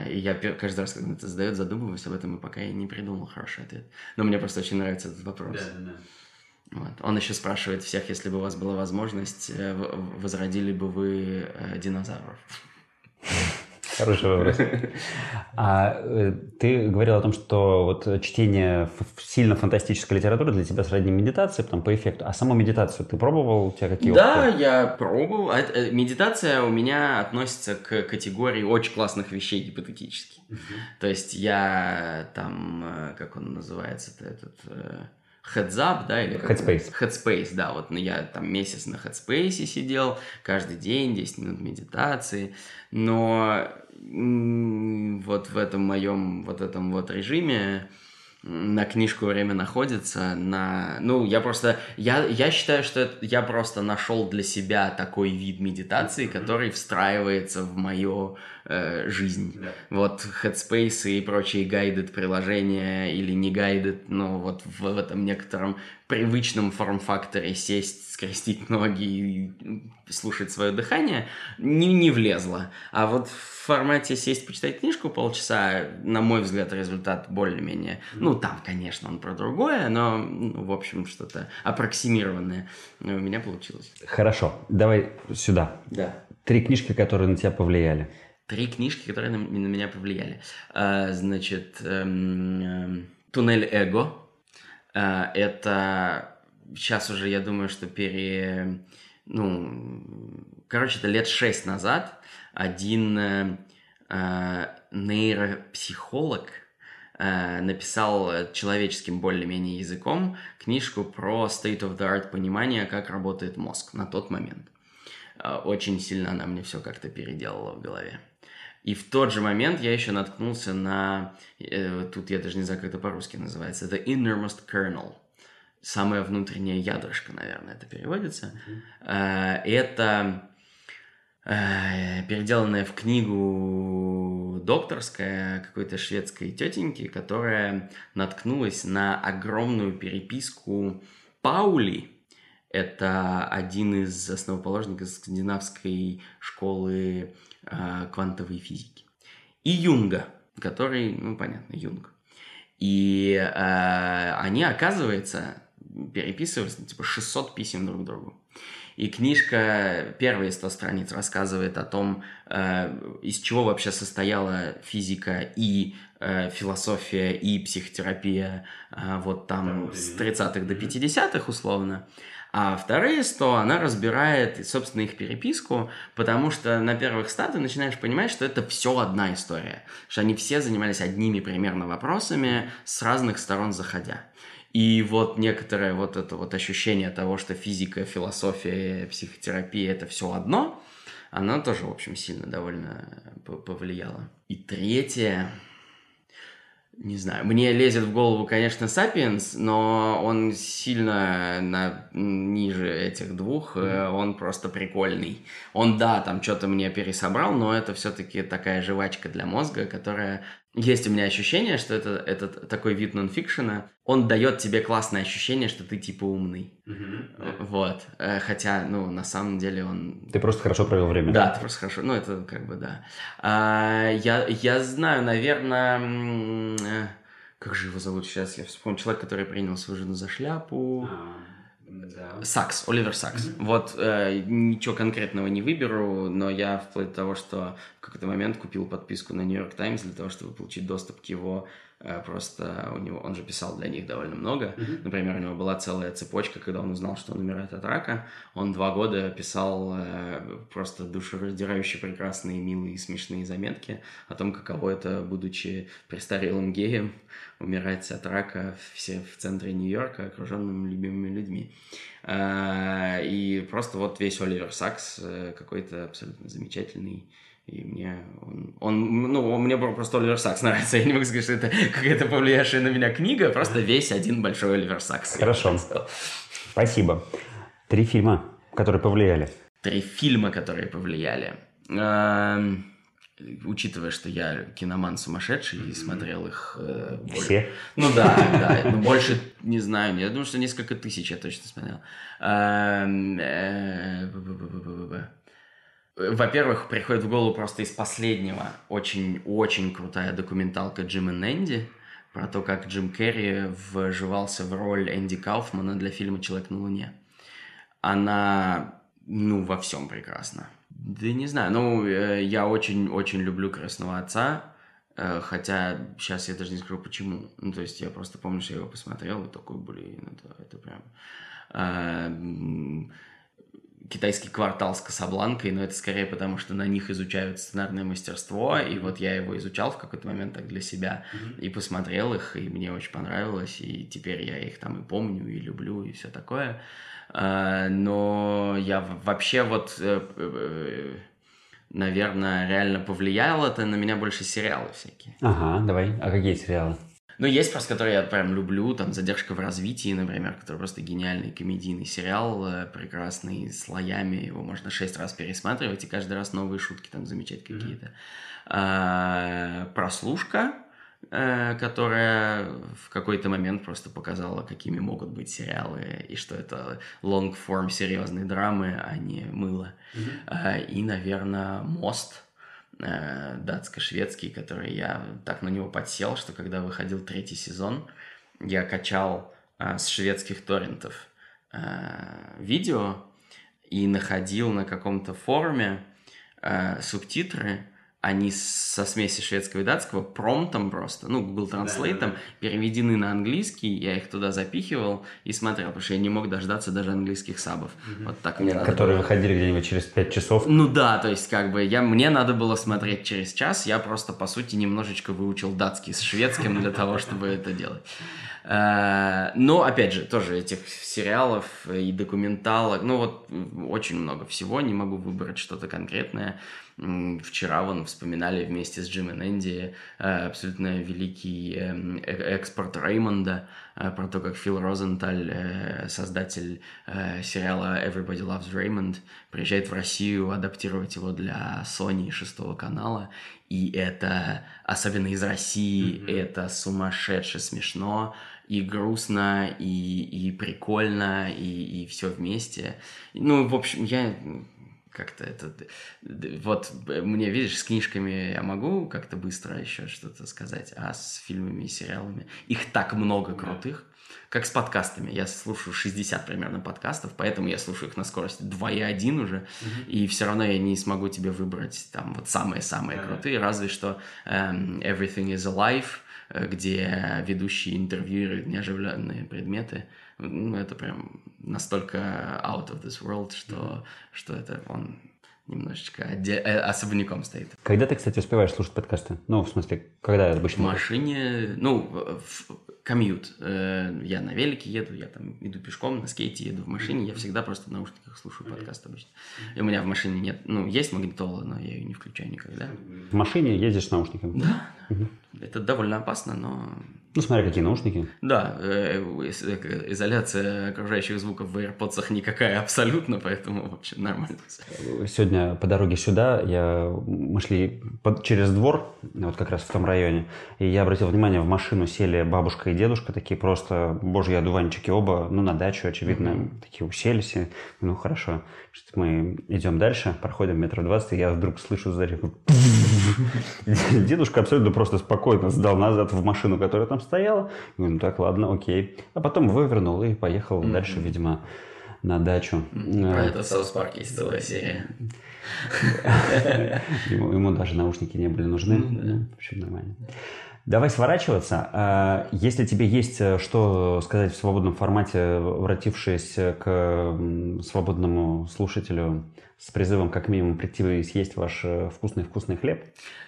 И я каждый раз, когда это задает, задумываюсь об этом, и пока я не придумал хороший ответ. Но мне просто очень нравится этот вопрос. Да, да, да. Вот. Он еще спрашивает всех, если бы у вас была возможность, э, возродили бы вы э, динозавров. Хороший вопрос. А э, ты говорил о том, что вот чтение сильно фантастической литературы для тебя сродни медитации, потом по эффекту. А саму медитацию ты пробовал? У тебя какие Да, опыты? я пробовал. А э, медитация у меня относится к категории очень классных вещей гипотетически. То есть я там, э, как он называется, этот Heads Up, да, или Headspace. Headspace, да, вот я там месяц на Headspace сидел, каждый день 10 минут медитации, но вот в этом моем вот этом вот режиме на книжку время находится, на... Ну, я просто... Я, я считаю, что это, я просто нашел для себя такой вид медитации, который встраивается в мою э, жизнь. Да. Вот Headspace и прочие гайдед приложения или не гайдед, но вот в, в этом некотором привычном форм-факторе сесть, скрестить ноги и слушать свое дыхание не, не влезло. А вот в формате сесть, почитать книжку полчаса, на мой взгляд, результат более-менее... Ну, там, конечно, он про другое, но, ну, в общем, что-то аппроксимированное у меня получилось. Хорошо, давай сюда. Да. Три книжки, которые на тебя повлияли. Три книжки, которые на, на меня повлияли. А, значит, эм, эм, «Туннель эго». А, это сейчас уже, я думаю, что пере... Ну, короче, это лет шесть назад один э, э, нейропсихолог э, написал человеческим более-менее языком книжку про state of the art понимание, как работает мозг на тот момент. Э, очень сильно она мне все как-то переделала в голове. И в тот же момент я еще наткнулся на, э, тут я даже не знаю, как это по-русски называется, это innermost kernel, самое внутреннее ядрышко, наверное, это переводится. Mm-hmm. Э, это э, переделанная в книгу докторская какой-то шведской тетеньки, которая наткнулась на огромную переписку Паули, это один из основоположников скандинавской школы э, квантовой физики. И Юнга, который, ну, понятно, Юнг. И э, они, оказывается, переписывались, ну, типа, 600 писем друг другу. И книжка, первые 100 страниц, рассказывает о том, э, из чего вообще состояла физика и э, философия, и психотерапия э, вот там с 30-х до 50-х условно. А вторые 100 она разбирает, собственно, их переписку, потому что на первых 100 ты начинаешь понимать, что это все одна история, что они все занимались одними примерно вопросами с разных сторон заходя. И вот некоторое вот это вот ощущение того, что физика, философия, психотерапия – это все одно, оно тоже, в общем, сильно довольно повлияло. И третье, Не знаю, мне лезет в голову, конечно, Сапиенс, но он сильно на, ниже этих двух, mm-hmm. он просто прикольный. Он, да, там что-то мне пересобрал, но это все-таки такая жвачка для мозга, которая есть у меня ощущение, что это, это такой вид нонфикшена, он дает тебе классное ощущение, что ты типа умный. Mm-hmm. Вот. Э, хотя, ну, на самом деле он... Ты просто хорошо провел время. Да, ты просто хорошо. Ну, это как бы, да. А, я, я знаю, наверное... Э, как же его зовут сейчас? Я вспомнил. Человек, который принял свою жену за шляпу. Ah. Да. Сакс, Оливер Сакс. Mm-hmm. Вот э, ничего конкретного не выберу, но я вплоть до того, что в какой-то момент купил подписку на Нью-Йорк Таймс для того, чтобы получить доступ к его просто у него, он же писал для них довольно много. Mm-hmm. Например, у него была целая цепочка, когда он узнал, что он умирает от рака. Он два года писал э, просто душераздирающие прекрасные, милые, смешные заметки о том, каково это, будучи престарелым геем, умирать от рака все в центре Нью-Йорка, окруженным любимыми людьми. Э, и просто вот весь Оливер Сакс э, какой-то абсолютно замечательный и мне он, он ну, мне просто Оливер Сакс нравится. Я не могу сказать, что это какая-то повлиявшая на меня книга, просто весь один большой Оливер Сакс. Хорошо. Спасибо. Три фильма, которые повлияли. Три фильма, которые повлияли. Эм, учитывая, что я киноман сумасшедший и смотрел их... Э, Все? Ну да, да. Ну, больше не знаю. Я думаю, что несколько тысяч я точно смотрел. Эм, э, во-первых, приходит в голову просто из последнего очень-очень крутая документалка Джима Нэнди про то, как Джим Керри вживался в роль Энди Кауфмана для фильма «Человек на Луне». Она, ну, во всем прекрасна. Да не знаю, ну, э, я очень-очень люблю «Крестного отца», э, хотя сейчас я даже не скажу почему. Ну, то есть я просто помню, что я его посмотрел и такой, блин, это, это прям... Китайский квартал с Касабланкой, но это скорее потому, что на них изучают сценарное мастерство, и вот я его изучал в какой-то момент так для себя, mm-hmm. и посмотрел их, и мне очень понравилось, и теперь я их там и помню, и люблю, и все такое. А, но я вообще вот, э, э, наверное, реально повлиял это на меня больше сериалы всякие. Ага, давай. А какие сериалы? Ну, есть просто, которые я прям люблю, там «Задержка в развитии», например, который просто гениальный комедийный сериал, э, прекрасный, слоями, его можно шесть раз пересматривать и каждый раз новые шутки там замечать какие-то. Mm-hmm. А, «Прослушка», э, которая в какой-то момент просто показала, какими могут быть сериалы, и что это long-form серьезные драмы, а не мыло. Mm-hmm. И, наверное, «Мост», э, датско-шведский, который я так на него подсел, что когда выходил третий сезон, я качал э, с шведских торрентов э, видео и находил на каком-то форуме субтитры, они со смеси шведского и датского промтом просто, ну, Google Translate, да, да, да. переведены на английский, я их туда запихивал и смотрел, потому что я не мог дождаться даже английских сабов. Угу. Вот так мне Которые было. выходили где-нибудь через 5 часов? Ну да, то есть как бы я, мне надо было смотреть через час, я просто, по сути, немножечко выучил датский с шведским для того, чтобы это делать. Э, но, опять же, тоже этих сериалов и документалок, ну вот очень много всего, не могу выбрать что-то конкретное. Вчера вон вспоминали вместе с Джимом Энди э, абсолютно великий эм, э, экспорт Реймонда, э, про то, как Фил Розенталь, создатель сериала Everybody Loves Raymond, приезжает в Россию адаптировать его для Sony шестого канала. И это, особенно из России, mm-hmm. это сумасшедше смешно и грустно, и, и прикольно, и, и все вместе. Ну, в общем, я как-то это... Вот мне, видишь, с книжками я могу как-то быстро еще что-то сказать, а с фильмами и сериалами их так много крутых, как с подкастами. Я слушаю 60 примерно подкастов, поэтому я слушаю их на скорости 2,1 уже, mm-hmm. и все равно я не смогу тебе выбрать там вот самые-самые крутые, разве что um, Everything is Alive, э, где ведущие интервьюируют неоживленные предметы, ну, это прям настолько out of this world, что, mm-hmm. что это он немножечко отде- э, особняком стоит. Когда ты, кстати, успеваешь слушать подкасты? Ну, в смысле, когда обычно? В машине, ну, в, комьют. Э, я на велике еду, я там иду пешком, на скейте еду в машине, я всегда просто в наушниках слушаю подкаст обычно. И у меня в машине нет, ну, есть магнитола, но я ее не включаю никогда. В машине ездишь с наушниками? Да. Угу. Это довольно опасно, но ну, смотри, какие наушники. Да, э, изоляция окружающих звуков в AirPods никакая абсолютно, поэтому вообще нормально. Сегодня по дороге сюда я, мы шли под, через двор, вот как раз в том районе, и я обратил внимание, в машину сели бабушка и дедушка, такие просто божьи одуванчики оба, ну, на дачу, очевидно, mm-hmm. такие уселись, и, ну, хорошо. Мы идем дальше, проходим метров 20, и я вдруг слышу сзади, дедушка абсолютно просто спокойно сдал назад в машину, которая там стояла. Говорю, ну так, ладно, окей. А потом вывернул и поехал mm-hmm. дальше, видимо, на дачу. Про это в South Park есть целая серия. ему, даже наушники не были нужны. Ну, ну, в общем, нормально. Давай сворачиваться. А, если тебе есть э, что сказать в свободном формате, обратившись к свободному слушателю с призывом как минимум прийти и съесть ваш вкусный-вкусный э, хлеб?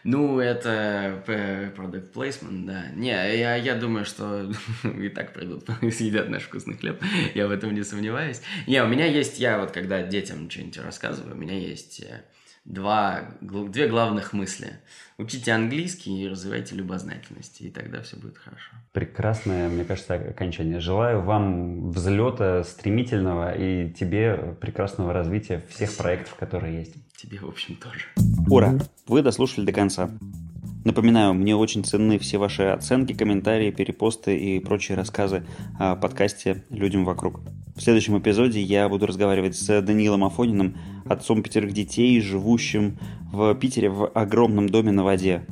Ну, это product placement, да. Не, я, я думаю, что и так придут съедят наш вкусный хлеб. Я в этом не сомневаюсь. Не, у меня есть, я вот когда детям что-нибудь рассказываю, у меня есть э, два, две главных мысли. Учите английский и развивайте любознательность, и тогда все будет хорошо. Прекрасное, мне кажется, окончание. Желаю вам взлета стремительного и тебе прекрасного развития всех проектов, которые есть. Тебе, в общем, тоже. Ура! Вы дослушали до конца. Напоминаю, мне очень ценны все ваши оценки, комментарии, перепосты и прочие рассказы о подкасте «Людям вокруг». В следующем эпизоде я буду разговаривать с Даниилом Афониным, отцом пятерых детей, живущим в Питере в огромном доме на воде.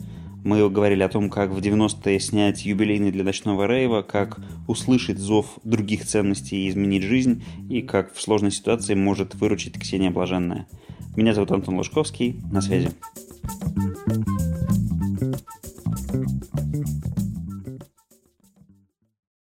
Мы говорили о том, как в 90-е снять юбилейный для ночного рейва, как услышать зов других ценностей и изменить жизнь, и как в сложной ситуации может выручить Ксения Блаженная. Меня зовут Антон Лужковский. На связи. thank you